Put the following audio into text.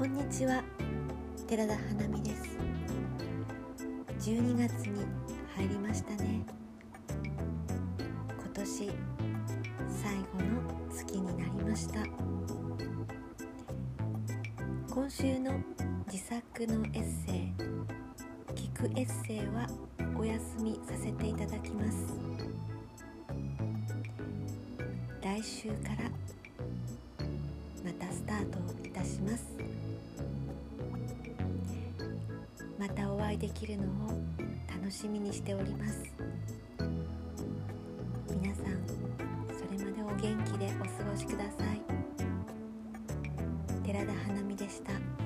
こんにちは。寺田花美です。12月に入りましたね。今年最後の月になりました。今週の自作のエッセイ聞くエッセイはお休みさせていただきます。来週からまたスタートいたします。またお会いできるのを楽しみにしております皆さんそれまでお元気でお過ごしください寺田花美でした。